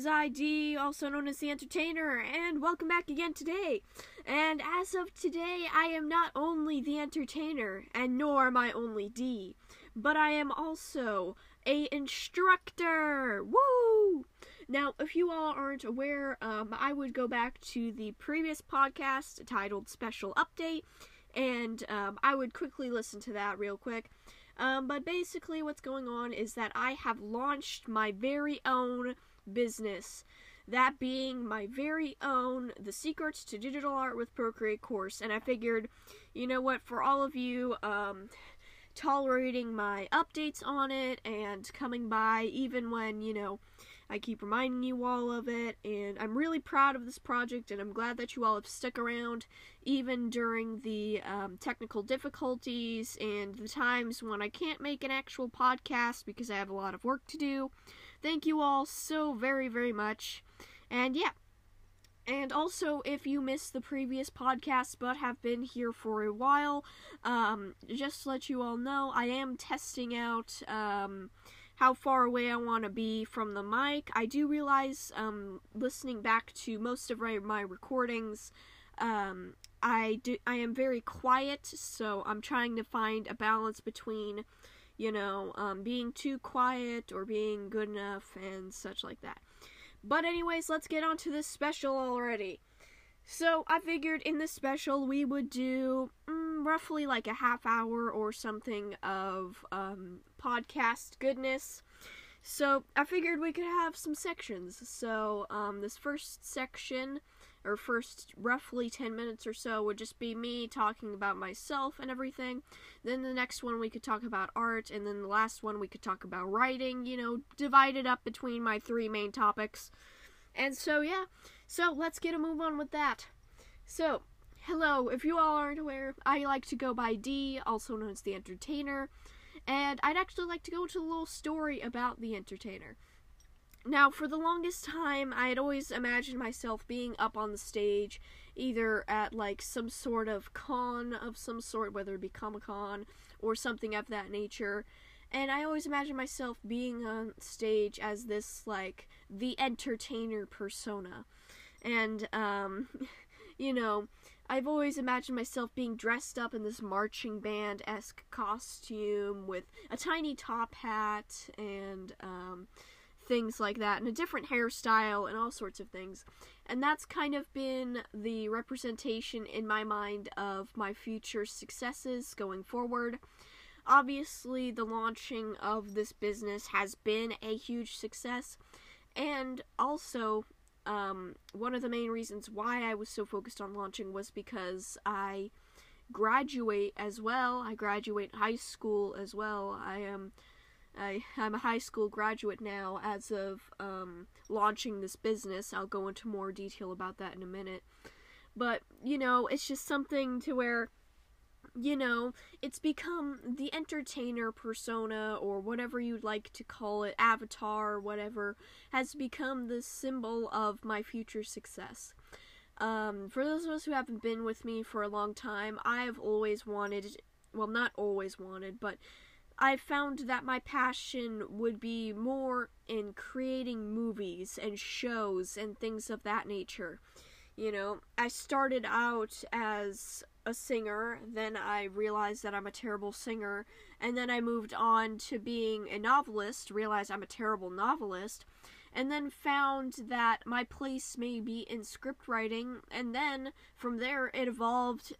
is ID, also known as the Entertainer, and welcome back again today. And as of today, I am not only the Entertainer, and nor am I only D, but I am also a instructor. Woo! Now, if you all aren't aware, um, I would go back to the previous podcast titled Special Update, and um, I would quickly listen to that real quick. Um, but basically, what's going on is that I have launched my very own business. That being my very own The Secrets to Digital Art with Procreate course. And I figured, you know what, for all of you, um, tolerating my updates on it and coming by even when, you know, I keep reminding you all of it, and I'm really proud of this project, and I'm glad that you all have stuck around even during the um, technical difficulties and the times when I can't make an actual podcast because I have a lot of work to do. Thank you all so very, very much. And yeah. And also, if you missed the previous podcast but have been here for a while, um, just to let you all know, I am testing out um, how far away I want to be from the mic. I do realize, um, listening back to most of my, recordings, um, I do I am very quiet, so I'm trying to find a balance between, you know, um, being too quiet or being good enough and such like that. But anyways, let's get on to this special already. So I figured in this special we would do mm, roughly like a half hour or something of um, podcast goodness. So I figured we could have some sections. So um, this first section, or first roughly 10 minutes or so, would just be me talking about myself and everything. Then the next one we could talk about art, and then the last one we could talk about writing, you know, divided up between my three main topics. And so, yeah, so let's get a move on with that. So, hello, if you all aren't aware, I like to go by D, also known as the Entertainer. And I'd actually like to go into a little story about the entertainer. Now, for the longest time, I had always imagined myself being up on the stage, either at like some sort of con of some sort, whether it be Comic Con or something of that nature. And I always imagined myself being on stage as this, like, the entertainer persona. And, um, you know, I've always imagined myself being dressed up in this marching band esque costume with a tiny top hat and um, things like that, and a different hairstyle and all sorts of things. And that's kind of been the representation in my mind of my future successes going forward. Obviously, the launching of this business has been a huge success, and also um, one of the main reasons why I was so focused on launching was because I graduate as well. I graduate high school as well. I am I, I'm a high school graduate now as of um, launching this business. I'll go into more detail about that in a minute. But, you know, it's just something to where you know, it's become the entertainer persona or whatever you'd like to call it, avatar or whatever, has become the symbol of my future success. Um, for those of us who haven't been with me for a long time, I've always wanted, well, not always wanted, but I found that my passion would be more in creating movies and shows and things of that nature. You know, I started out as a singer, then I realized that I'm a terrible singer, and then I moved on to being a novelist, realized I'm a terrible novelist, and then found that my place may be in script writing, and then from there it evolved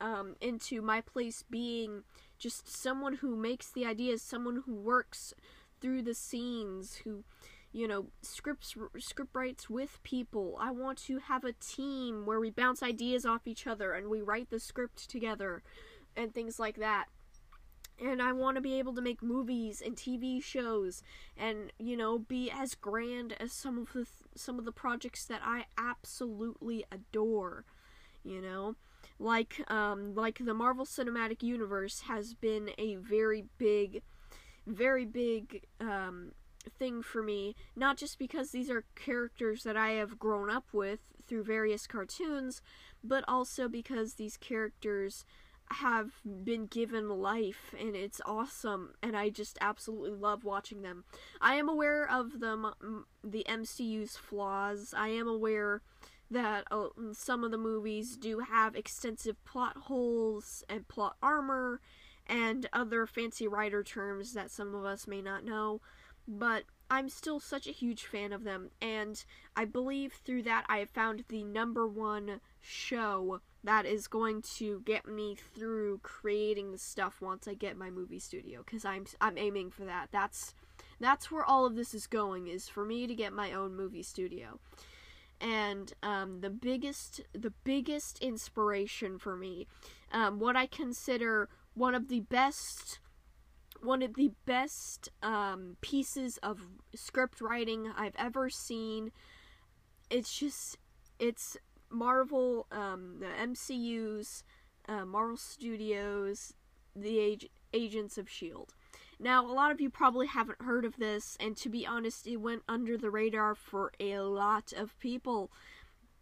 um, into my place being just someone who makes the ideas, someone who works through the scenes, who you know, scripts script writes with people. I want to have a team where we bounce ideas off each other and we write the script together and things like that. And I want to be able to make movies and TV shows and you know be as grand as some of the th- some of the projects that I absolutely adore, you know? Like um like the Marvel Cinematic Universe has been a very big very big um thing for me, not just because these are characters that I have grown up with through various cartoons, but also because these characters have been given life and it's awesome and I just absolutely love watching them. I am aware of the the MCU's flaws. I am aware that uh, some of the movies do have extensive plot holes and plot armor and other fancy writer terms that some of us may not know, but I'm still such a huge fan of them, and I believe through that I have found the number one show that is going to get me through creating the stuff once I get my movie studio because I'm I'm aiming for that. That's that's where all of this is going is for me to get my own movie studio. And um, the biggest the biggest inspiration for me, um, what I consider one of the best one of the best um, pieces of script writing I've ever seen. It's just it's Marvel, um, the MCU's, uh, Marvel Studios, the Ag- Agents of S.H.I.E.L.D. Now, a lot of you probably haven't heard of this, and to be honest, it went under the radar for a lot of people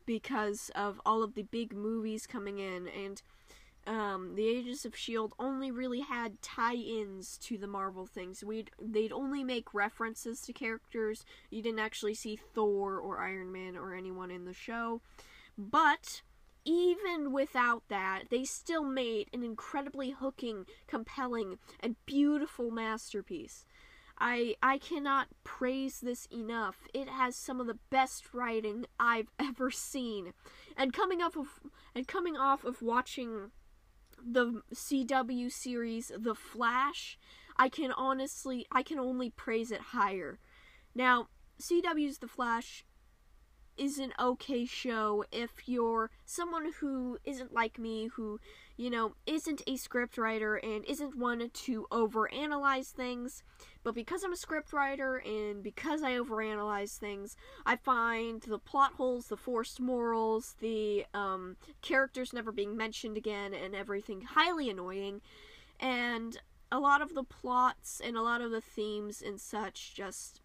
because of all of the big movies coming in, and um, the Agents of Shield only really had tie-ins to the Marvel things. We'd they'd only make references to characters. You didn't actually see Thor or Iron Man or anyone in the show. But even without that, they still made an incredibly hooking, compelling, and beautiful masterpiece. I I cannot praise this enough. It has some of the best writing I've ever seen. And coming off of and coming off of watching the CW series The Flash, I can honestly I can only praise it higher. Now, CW's The Flash is an okay show if you're someone who isn't like me, who, you know, isn't a script writer and isn't one to overanalyze things. But because I'm a script writer and because I overanalyze things, I find the plot holes, the forced morals, the um, characters never being mentioned again, and everything highly annoying. And a lot of the plots and a lot of the themes and such just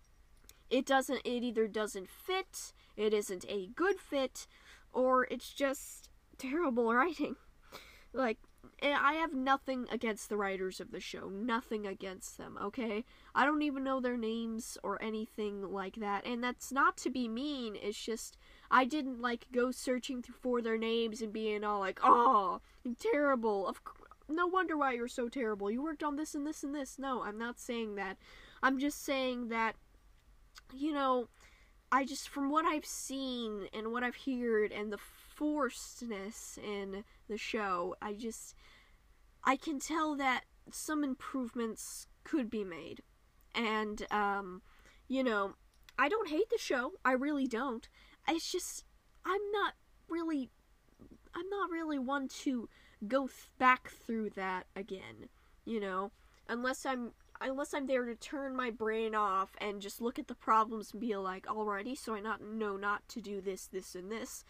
it doesn't it either doesn't fit it isn't a good fit, or it's just terrible writing. Like, eh, I have nothing against the writers of the show. Nothing against them, okay? I don't even know their names or anything like that. And that's not to be mean, it's just I didn't like go searching for their names and being all like, "Oh, terrible." Of no wonder why you're so terrible. You worked on this and this and this. No, I'm not saying that. I'm just saying that you know, I just from what I've seen and what I've heard and the forcedness in the show, I just I can tell that some improvements could be made. And um you know, I don't hate the show. I really don't. It's just I'm not really I'm not really one to go th- back through that again, you know, unless I'm unless I'm there to turn my brain off and just look at the problems and be like, alrighty, so I not know not to do this, this, and this.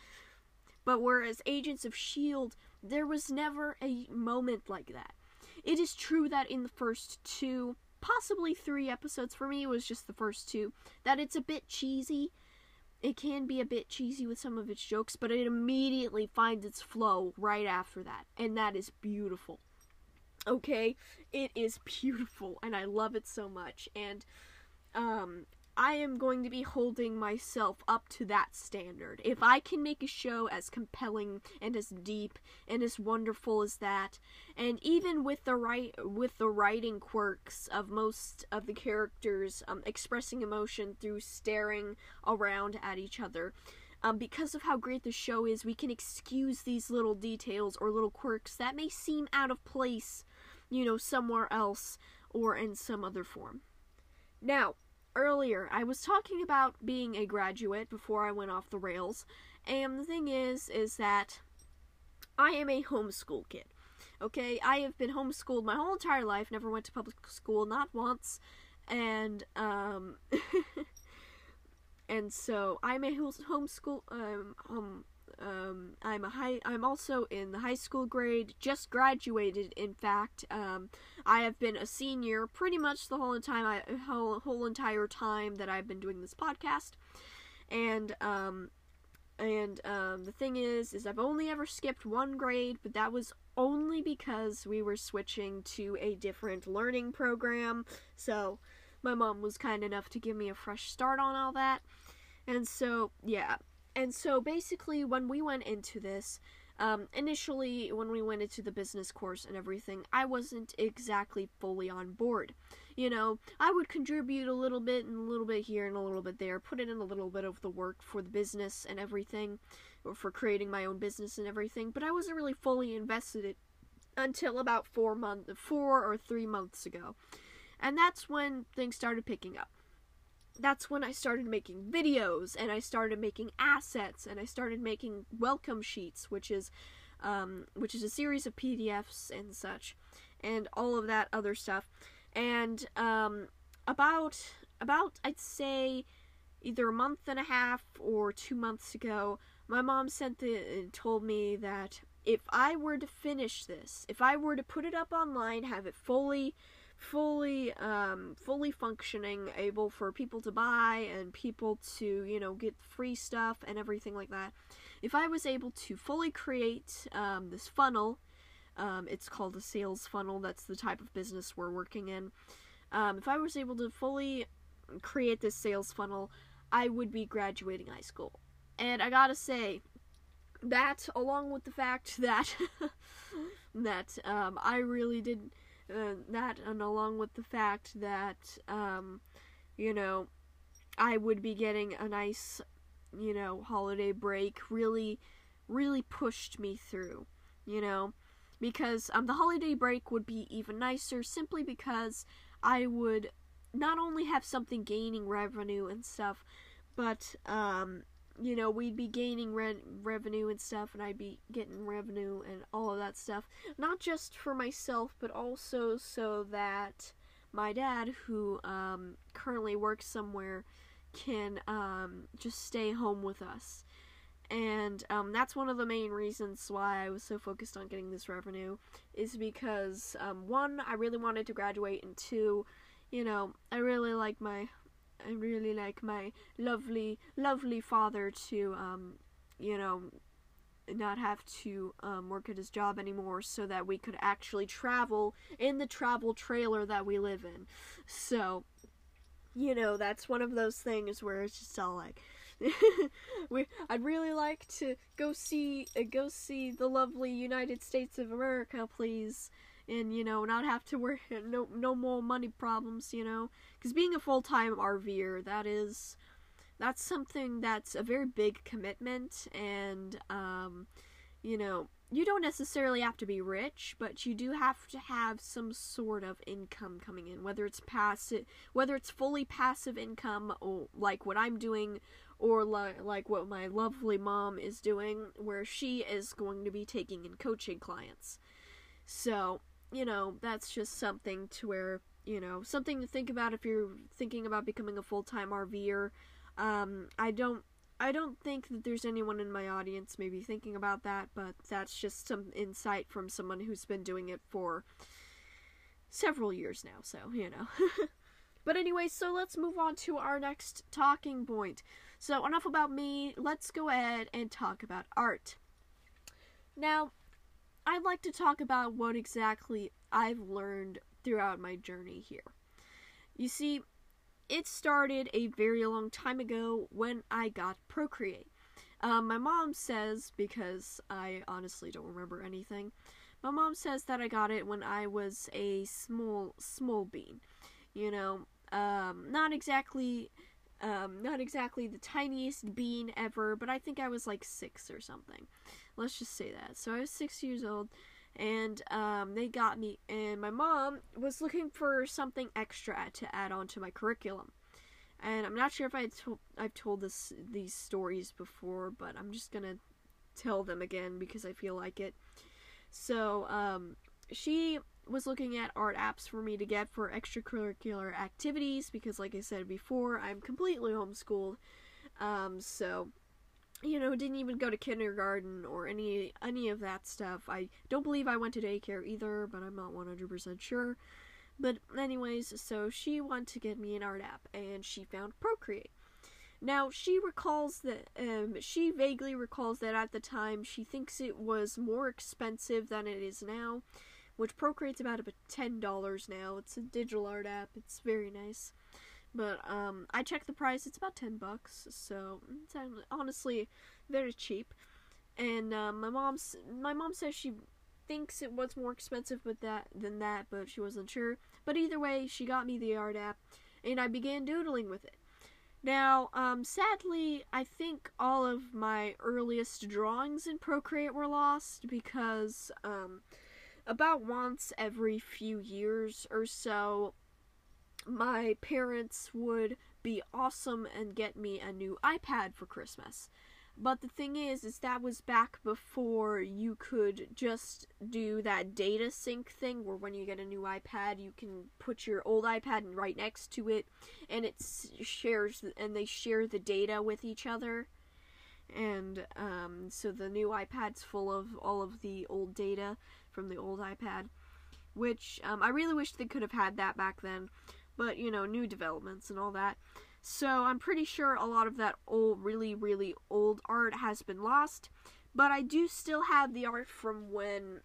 But whereas Agents of Shield, there was never a moment like that. It is true that in the first two, possibly three episodes, for me it was just the first two, that it's a bit cheesy. It can be a bit cheesy with some of its jokes, but it immediately finds its flow right after that, and that is beautiful. Okay, it is beautiful and I love it so much. And um, I am going to be holding myself up to that standard. If I can make a show as compelling and as deep and as wonderful as that, and even with the right with the writing quirks of most of the characters um, expressing emotion through staring around at each other, um, because of how great the show is, we can excuse these little details or little quirks that may seem out of place you know, somewhere else or in some other form. Now, earlier, I was talking about being a graduate before I went off the rails, and the thing is, is that I am a homeschool kid. Okay, I have been homeschooled my whole entire life, never went to public school, not once, and, um, and so I'm a homeschool, um, um, I'm a high. I'm also in the high school grade. Just graduated, in fact. Um, I have been a senior pretty much the whole time. I whole, whole entire time that I've been doing this podcast, and um, and um, the thing is, is I've only ever skipped one grade, but that was only because we were switching to a different learning program. So my mom was kind enough to give me a fresh start on all that. And so, yeah. And so basically, when we went into this, um, initially, when we went into the business course and everything, I wasn't exactly fully on board. You know, I would contribute a little bit and a little bit here and a little bit there, put in a little bit of the work for the business and everything, or for creating my own business and everything, but I wasn't really fully invested in until about four months, four or three months ago. And that's when things started picking up that's when I started making videos and I started making assets and I started making welcome sheets, which is um, which is a series of PDFs and such, and all of that other stuff. And um, about about I'd say either a month and a half or two months ago, my mom sent the told me that if I were to finish this, if I were to put it up online, have it fully fully um, fully functioning, able for people to buy and people to you know get free stuff and everything like that. If I was able to fully create um, this funnel, um, it's called a sales funnel. That's the type of business we're working in. Um, if I was able to fully create this sales funnel, I would be graduating high school. And I gotta say, that along with the fact that that um, I really did uh, that and along with the fact that um, you know I would be getting a nice you know holiday break really really pushed me through you know because um, the holiday break would be even nicer simply because I would not only have something gaining revenue and stuff but um, you know, we'd be gaining re- revenue and stuff, and I'd be getting revenue and all of that stuff. Not just for myself, but also so that my dad, who um, currently works somewhere, can um, just stay home with us. And um, that's one of the main reasons why I was so focused on getting this revenue, is because um, one, I really wanted to graduate, and two, you know, I really like my I really like my lovely, lovely father to, um, you know, not have to um, work at his job anymore so that we could actually travel in the travel trailer that we live in. So, you know, that's one of those things where it's just all like, we, I'd really like to go see uh, go see the lovely United States of America, please and you know not have to worry no no more money problems you know? Because being a full-time rver that is that's something that's a very big commitment and um you know you don't necessarily have to be rich but you do have to have some sort of income coming in whether it's passive whether it's fully passive income or like what i'm doing or like, like what my lovely mom is doing where she is going to be taking in coaching clients. So you know, that's just something to where, you know, something to think about if you're thinking about becoming a full-time RVer. Um, I don't I don't think that there's anyone in my audience maybe thinking about that, but that's just some insight from someone who's been doing it for several years now, so, you know. but anyway, so let's move on to our next talking point. So, enough about me, let's go ahead and talk about art. Now, I'd like to talk about what exactly I've learned throughout my journey here. You see, it started a very long time ago when I got Procreate. Um, my mom says, because I honestly don't remember anything, my mom says that I got it when I was a small, small bean. You know, um, not exactly, um, not exactly the tiniest bean ever, but I think I was like six or something. Let's just say that. So I was six years old, and um, they got me, and my mom was looking for something extra to add on to my curriculum. And I'm not sure if I told I've told this these stories before, but I'm just gonna tell them again because I feel like it. So um, she was looking at art apps for me to get for extracurricular activities because, like I said before, I'm completely homeschooled. Um, so you know, didn't even go to kindergarten or any any of that stuff. I don't believe I went to daycare either, but I'm not 100% sure. But anyways, so she wanted to get me an art app and she found Procreate. Now, she recalls that, um, she vaguely recalls that at the time she thinks it was more expensive than it is now, which Procreate's about about $10 now. It's a digital art app, it's very nice. But, um, I checked the price, it's about 10 bucks, so it's honestly very cheap. And, um, my mom's, my mom says she thinks it was more expensive with that than that, but she wasn't sure. But either way, she got me the art app, and I began doodling with it. Now, um, sadly, I think all of my earliest drawings in Procreate were lost because um, about once every few years or so, my parents would be awesome and get me a new iPad for Christmas. But the thing is, is that was back before you could just do that data sync thing, where when you get a new iPad, you can put your old iPad right next to it, and it shares, and they share the data with each other. And um, so the new iPad's full of all of the old data from the old iPad, which um, I really wish they could have had that back then. But you know, new developments and all that. So I'm pretty sure a lot of that old, really, really old art has been lost. But I do still have the art from when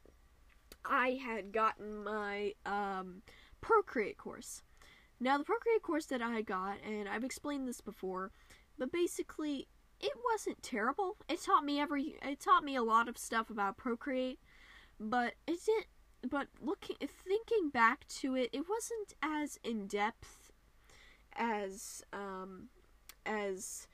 I had gotten my um, Procreate course. Now, the Procreate course that I got, and I've explained this before, but basically, it wasn't terrible. It taught me every, it taught me a lot of stuff about Procreate, but it didn't. But looking, thinking back to it, it wasn't as in depth as um, as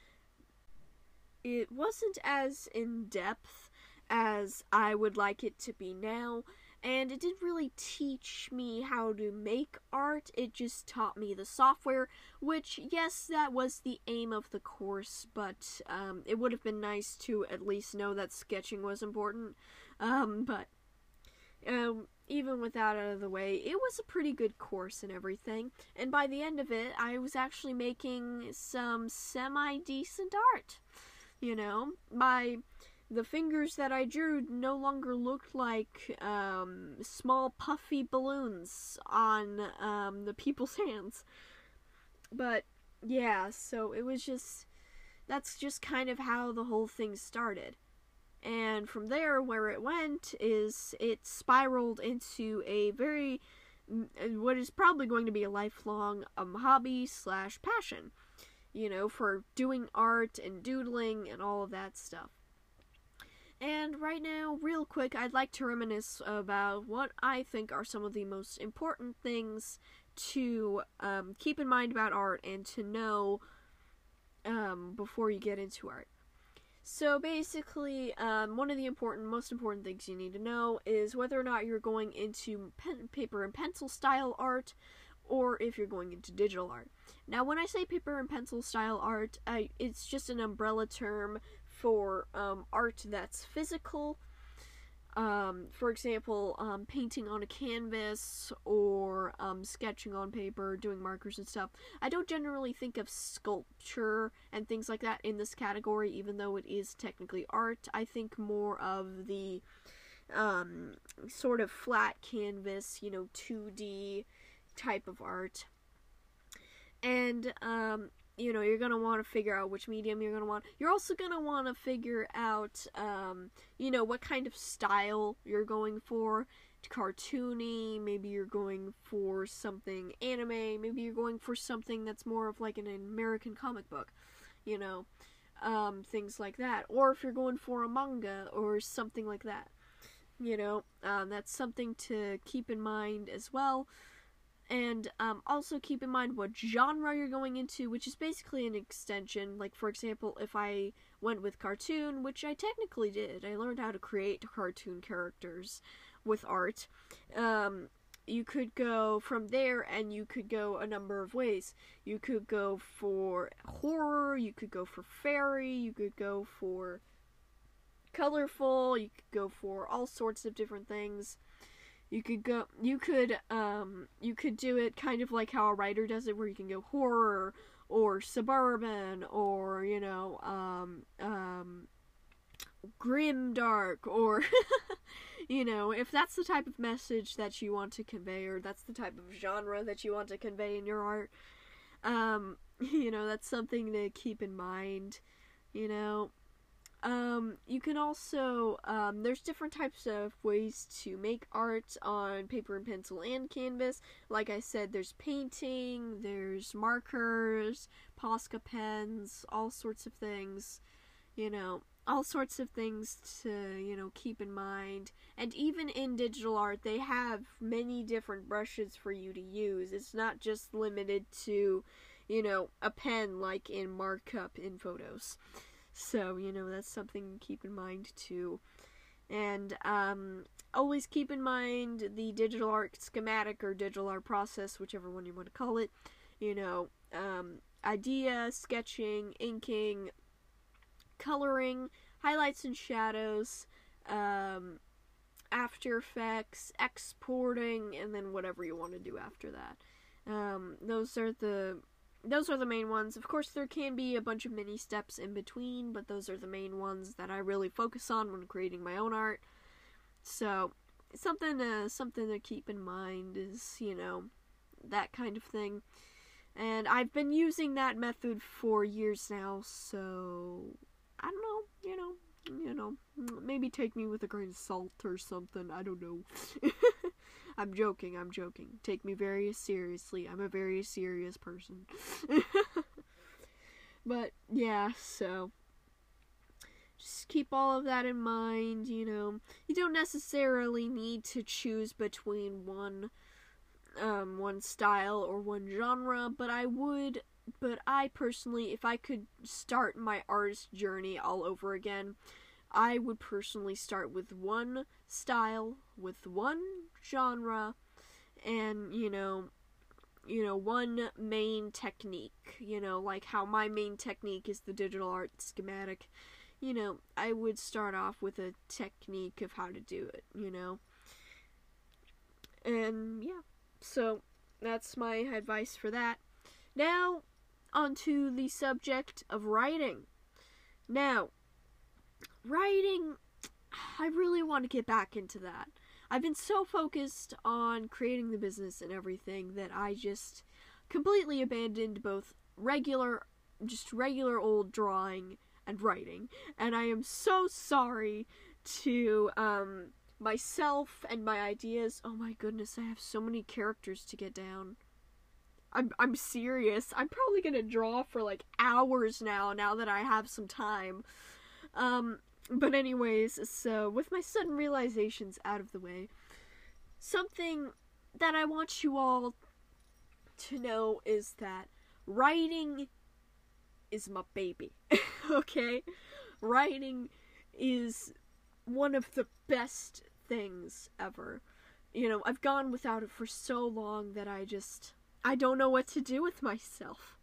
it wasn't as in depth as I would like it to be now, and it didn't really teach me how to make art. It just taught me the software, which, yes, that was the aim of the course, but um, it would have been nice to at least know that sketching was important. Um, but um, even with that out of the way, it was a pretty good course and everything. And by the end of it, I was actually making some semi decent art. You know, my the fingers that I drew no longer looked like um, small puffy balloons on um, the people's hands. But yeah, so it was just that's just kind of how the whole thing started. And from there, where it went is it spiraled into a very, what is probably going to be a lifelong um, hobby slash passion, you know, for doing art and doodling and all of that stuff. And right now, real quick, I'd like to reminisce about what I think are some of the most important things to um, keep in mind about art and to know um, before you get into art. So basically, um, one of the important, most important things you need to know is whether or not you're going into pen, paper and pencil style art, or if you're going into digital art. Now, when I say paper and pencil style art, I, it's just an umbrella term for um, art that's physical um, for example, um, painting on a canvas or um, sketching on paper, doing markers and stuff. I don't generally think of sculpture and things like that in this category, even though it is technically art. I think more of the um, sort of flat canvas, you know, 2D type of art. And um, you know you're gonna want to figure out which medium you're gonna want. You're also gonna want to figure out um, you know what kind of style you're going for. To cartoony maybe you're going for something anime maybe you're going for something that's more of like an american comic book you know um, things like that. Or if you're going for a manga or something like that you know um, that's something to keep in mind as well and um, also keep in mind what genre you're going into, which is basically an extension. Like, for example, if I went with cartoon, which I technically did, I learned how to create cartoon characters with art. Um, you could go from there and you could go a number of ways. You could go for horror, you could go for fairy, you could go for colorful, you could go for all sorts of different things you could go you could um you could do it kind of like how a writer does it where you can go horror or suburban or you know um um grim dark or you know if that's the type of message that you want to convey or that's the type of genre that you want to convey in your art Um, you know, that's something to keep in mind. You know, um, you can also, um, there's different types of ways to make art on paper and pencil and canvas. Like I said, there's painting, there's markers, Posca pens, all sorts of things, you know, all sorts of things to, you know, keep in mind. And even in digital art, they have many different brushes for you to use. It's not just limited to, you know, a pen like in markup in photos. So, you know, that's something to keep in mind too. And um, always keep in mind the digital art schematic or digital art process, whichever one you want to call it. You know, um, idea, sketching, inking, coloring, highlights and shadows, um, After Effects, exporting, and then whatever you want to do after that. Um, those are the those are the main ones. Of course, there can be a bunch of mini steps in between, but those are the main ones that I really focus on when creating my own art. So, something to something to keep in mind is, you know, that kind of thing. And I've been using that method for years now, so I don't know, you know, you know, maybe take me with a grain of salt or something. I don't know. I'm joking, I'm joking. Take me very seriously. I'm a very serious person. but yeah, so just keep all of that in mind, you know. You don't necessarily need to choose between one um one style or one genre, but I would but I personally if I could start my artist journey all over again, I would personally start with one style, with one genre, and you know, you know, one main technique. You know, like how my main technique is the digital art schematic. You know, I would start off with a technique of how to do it. You know, and yeah, so that's my advice for that. Now, onto the subject of writing. Now, writing, I really want to get back into that. I've been so focused on creating the business and everything that I just completely abandoned both regular, just regular old drawing and writing. And I am so sorry to um, myself and my ideas. Oh my goodness, I have so many characters to get down. I'm I'm serious. I'm probably gonna draw for like hours now. Now that I have some time. Um, but anyways, so with my sudden realizations out of the way, something that I want you all to know is that writing is my baby. okay? Writing is one of the best things ever. You know, I've gone without it for so long that I just I don't know what to do with myself.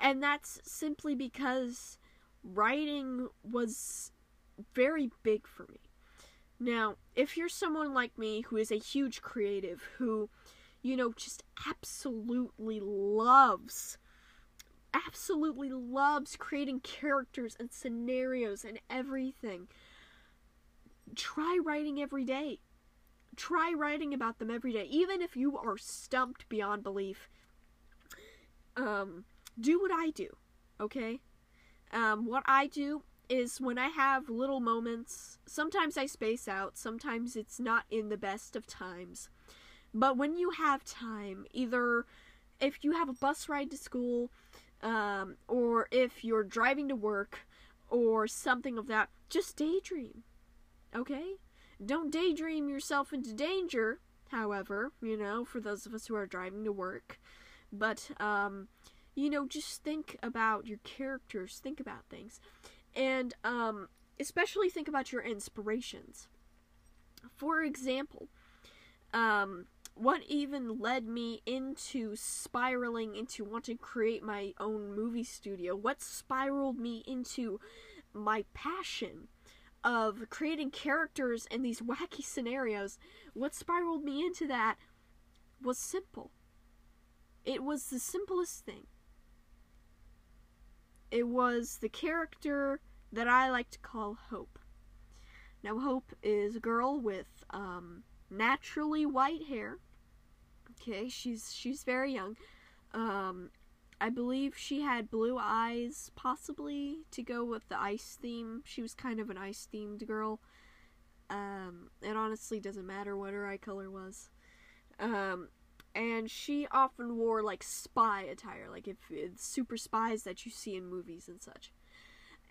And that's simply because writing was very big for me. Now, if you're someone like me who is a huge creative, who, you know, just absolutely loves, absolutely loves creating characters and scenarios and everything, try writing every day. Try writing about them every day. Even if you are stumped beyond belief, um, do what I do, okay? Um, what I do is when I have little moments, sometimes I space out, sometimes it's not in the best of times. But when you have time, either if you have a bus ride to school, um, or if you're driving to work, or something of that, just daydream. Okay? Don't daydream yourself into danger, however, you know, for those of us who are driving to work. But, um, you know, just think about your characters, think about things and um, especially think about your inspirations. For example, um, what even led me into spiraling into wanting to create my own movie studio? What spiraled me into my passion of creating characters and these wacky scenarios? What spiraled me into that was simple. It was the simplest thing. It was the character that I like to call Hope. Now, Hope is a girl with um, naturally white hair. Okay, she's she's very young, um, I believe she had blue eyes, possibly to go with the ice theme. She was kind of an ice themed girl. Um, it honestly doesn't matter what her eye color was. Um, and she often wore like spy attire, like if super spies that you see in movies and such.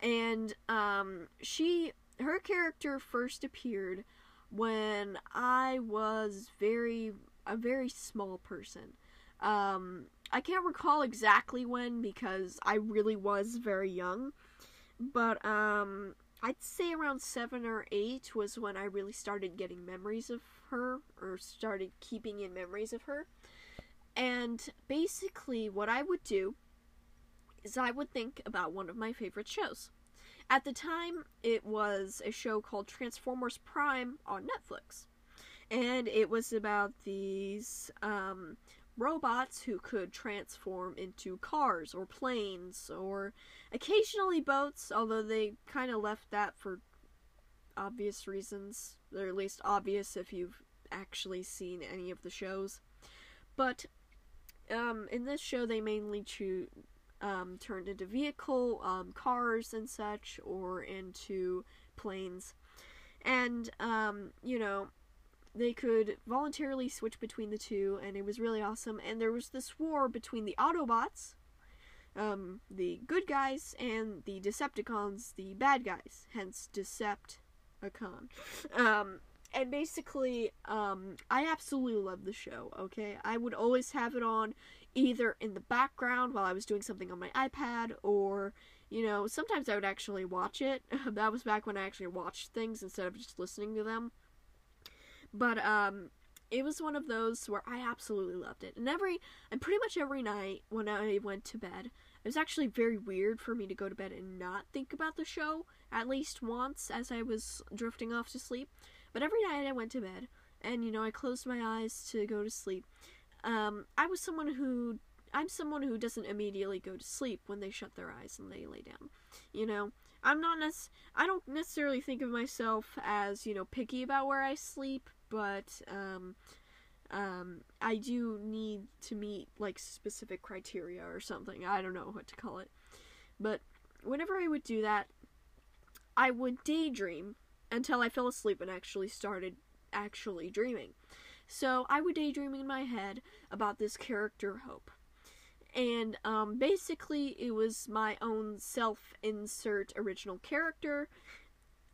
And um, she, her character first appeared when I was very a very small person. Um, I can't recall exactly when because I really was very young, but um, I'd say around seven or eight was when I really started getting memories of her or started keeping in memories of her. And basically, what I would do is I would think about one of my favorite shows. At the time, it was a show called Transformers Prime on Netflix. And it was about these um, robots who could transform into cars or planes or occasionally boats, although they kind of left that for obvious reasons. Or at least obvious if you've actually seen any of the shows. But um, in this show, they mainly um, turned into vehicle, um, cars and such, or into planes. And, um, you know, they could voluntarily switch between the two, and it was really awesome. And there was this war between the Autobots, um, the good guys, and the Decepticons, the bad guys, hence Decepticon. Um, and basically, um, I absolutely love the show, okay? I would always have it on either in the background while I was doing something on my iPad or, you know, sometimes I would actually watch it. that was back when I actually watched things instead of just listening to them. But, um, it was one of those where I absolutely loved it. And every, and pretty much every night when I went to bed, it was actually very weird for me to go to bed and not think about the show, at least once as I was drifting off to sleep. But every night I went to bed, and you know, I closed my eyes to go to sleep. Um, I was someone who I'm someone who doesn't immediately go to sleep when they shut their eyes and they lay down. You know, I'm not nec- I don't necessarily think of myself as you know picky about where I sleep, but um, um, I do need to meet like specific criteria or something. I don't know what to call it, but whenever I would do that, I would daydream until I fell asleep and actually started actually dreaming. So I would daydream in my head about this character Hope. And um, basically, it was my own self insert original character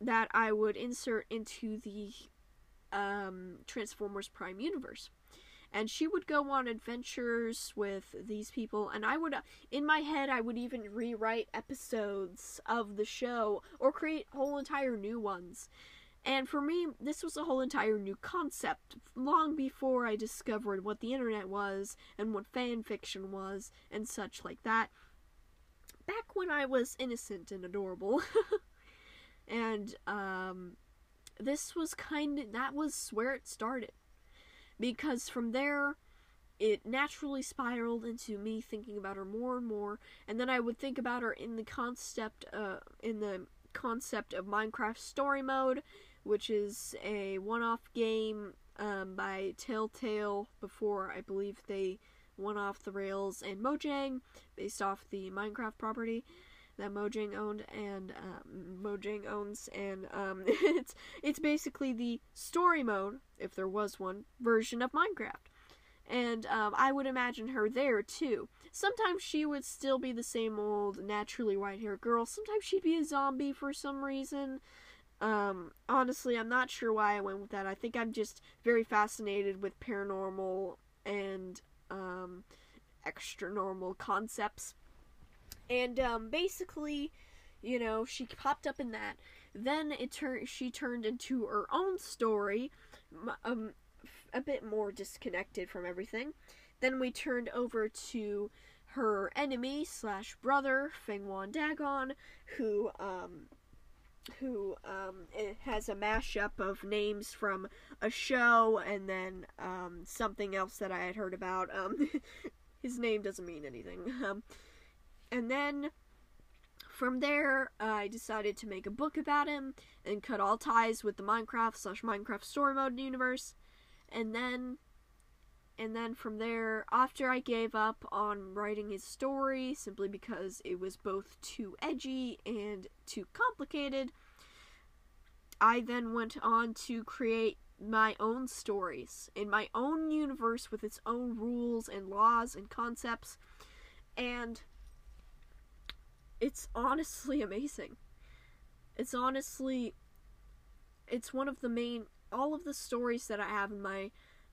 that I would insert into the um, Transformers Prime universe. And she would go on adventures with these people, and I would, in my head, I would even rewrite episodes of the show or create whole entire new ones. And for me, this was a whole entire new concept long before I discovered what the internet was and what fan fiction was and such like that. Back when I was innocent and adorable. and um, this was kind of that was where it started. Because from there it naturally spiraled into me thinking about her more and more and then I would think about her in the concept uh in the concept of Minecraft story mode which is a one off game um, by Telltale before I believe they went off the rails, and Mojang, based off the Minecraft property that Mojang owned and um, Mojang owns, and um, it's it's basically the story mode, if there was one, version of Minecraft. And um, I would imagine her there too. Sometimes she would still be the same old naturally white haired girl. Sometimes she'd be a zombie for some reason. Um, honestly, I'm not sure why I went with that. I think I'm just very fascinated with paranormal and um, extra normal concepts. And um, basically, you know, she popped up in that. Then it turned. She turned into her own story, um, a bit more disconnected from everything. Then we turned over to her enemy slash brother, Feng-Wan Dagon, who um, who um, has a mashup of names from a show and then um, something else that I had heard about. Um, his name doesn't mean anything. Um, and then from there, I decided to make a book about him and cut all ties with the Minecraft slash Minecraft story mode universe. And then and then from there, after I gave up on writing his story simply because it was both too edgy and too complicated, I then went on to create my own stories in my own universe with its own rules and laws and concepts. And it's honestly amazing. It's honestly it's one of the main all of the stories that I have in my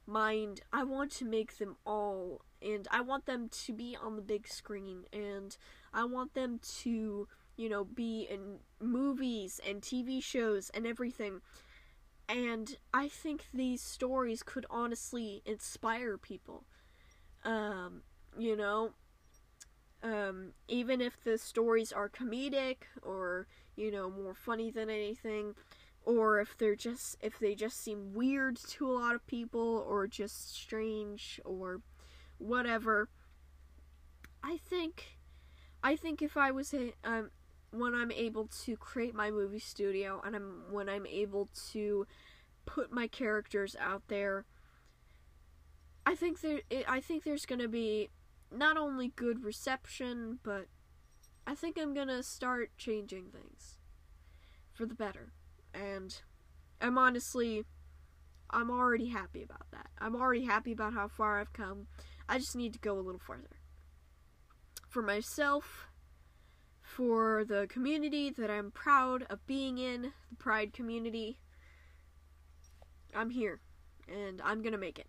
mind, I want to make them all and I want them to be on the big screen and I want them to, you know, be in movies and TV shows and everything. And I think these stories could honestly inspire people. Um, you know, um, even if the stories are comedic or, you know, more funny than anything, or if they're just if they just seem weird to a lot of people or just strange or whatever i think i think if i was a, um, when i'm able to create my movie studio and i'm when i'm able to put my characters out there i think there i think there's going to be not only good reception but i think i'm to start changing things for the better and I'm honestly I'm already happy about that. I'm already happy about how far I've come. I just need to go a little further. For myself, for the community that I'm proud of being in, the Pride community, I'm here and I'm to make it.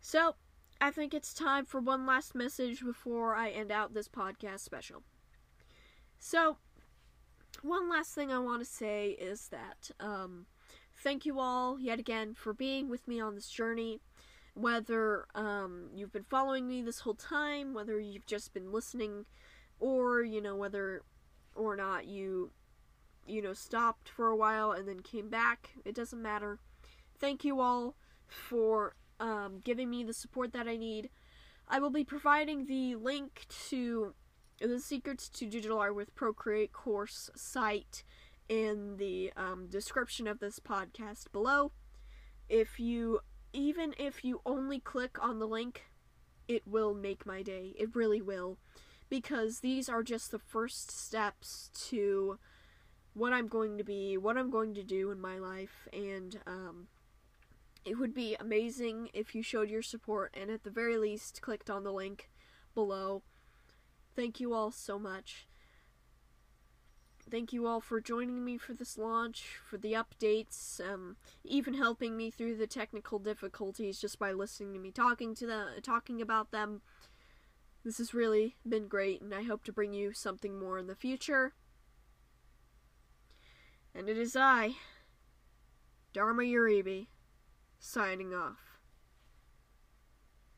So, I think it's time for one last message before I end out this podcast special. So, one last thing I want to say is that um, thank you all yet again for being with me on this journey. Whether um, you've been following me this whole time, whether you've just been listening, or you know whether or not you you know stopped for a while and then came back, it doesn't matter. Thank you all for um, giving me the support that I need. I will be providing the link to the Secrets to Digital Art with Procreate course site in the um, description of this podcast below. If you, even if you only click on the link, it will make my day. It really will. Because these are just the first steps to what I'm going to be, what I'm going to do in my life, and um, it would be amazing if you showed your support and at the very least clicked on the link below. Thank you all so much. Thank you all for joining me for this launch, for the updates, um, even helping me through the technical difficulties just by listening to me talking to the talking about them. This has really been great, and I hope to bring you something more in the future. And it is I, Dharma Uribe, signing off.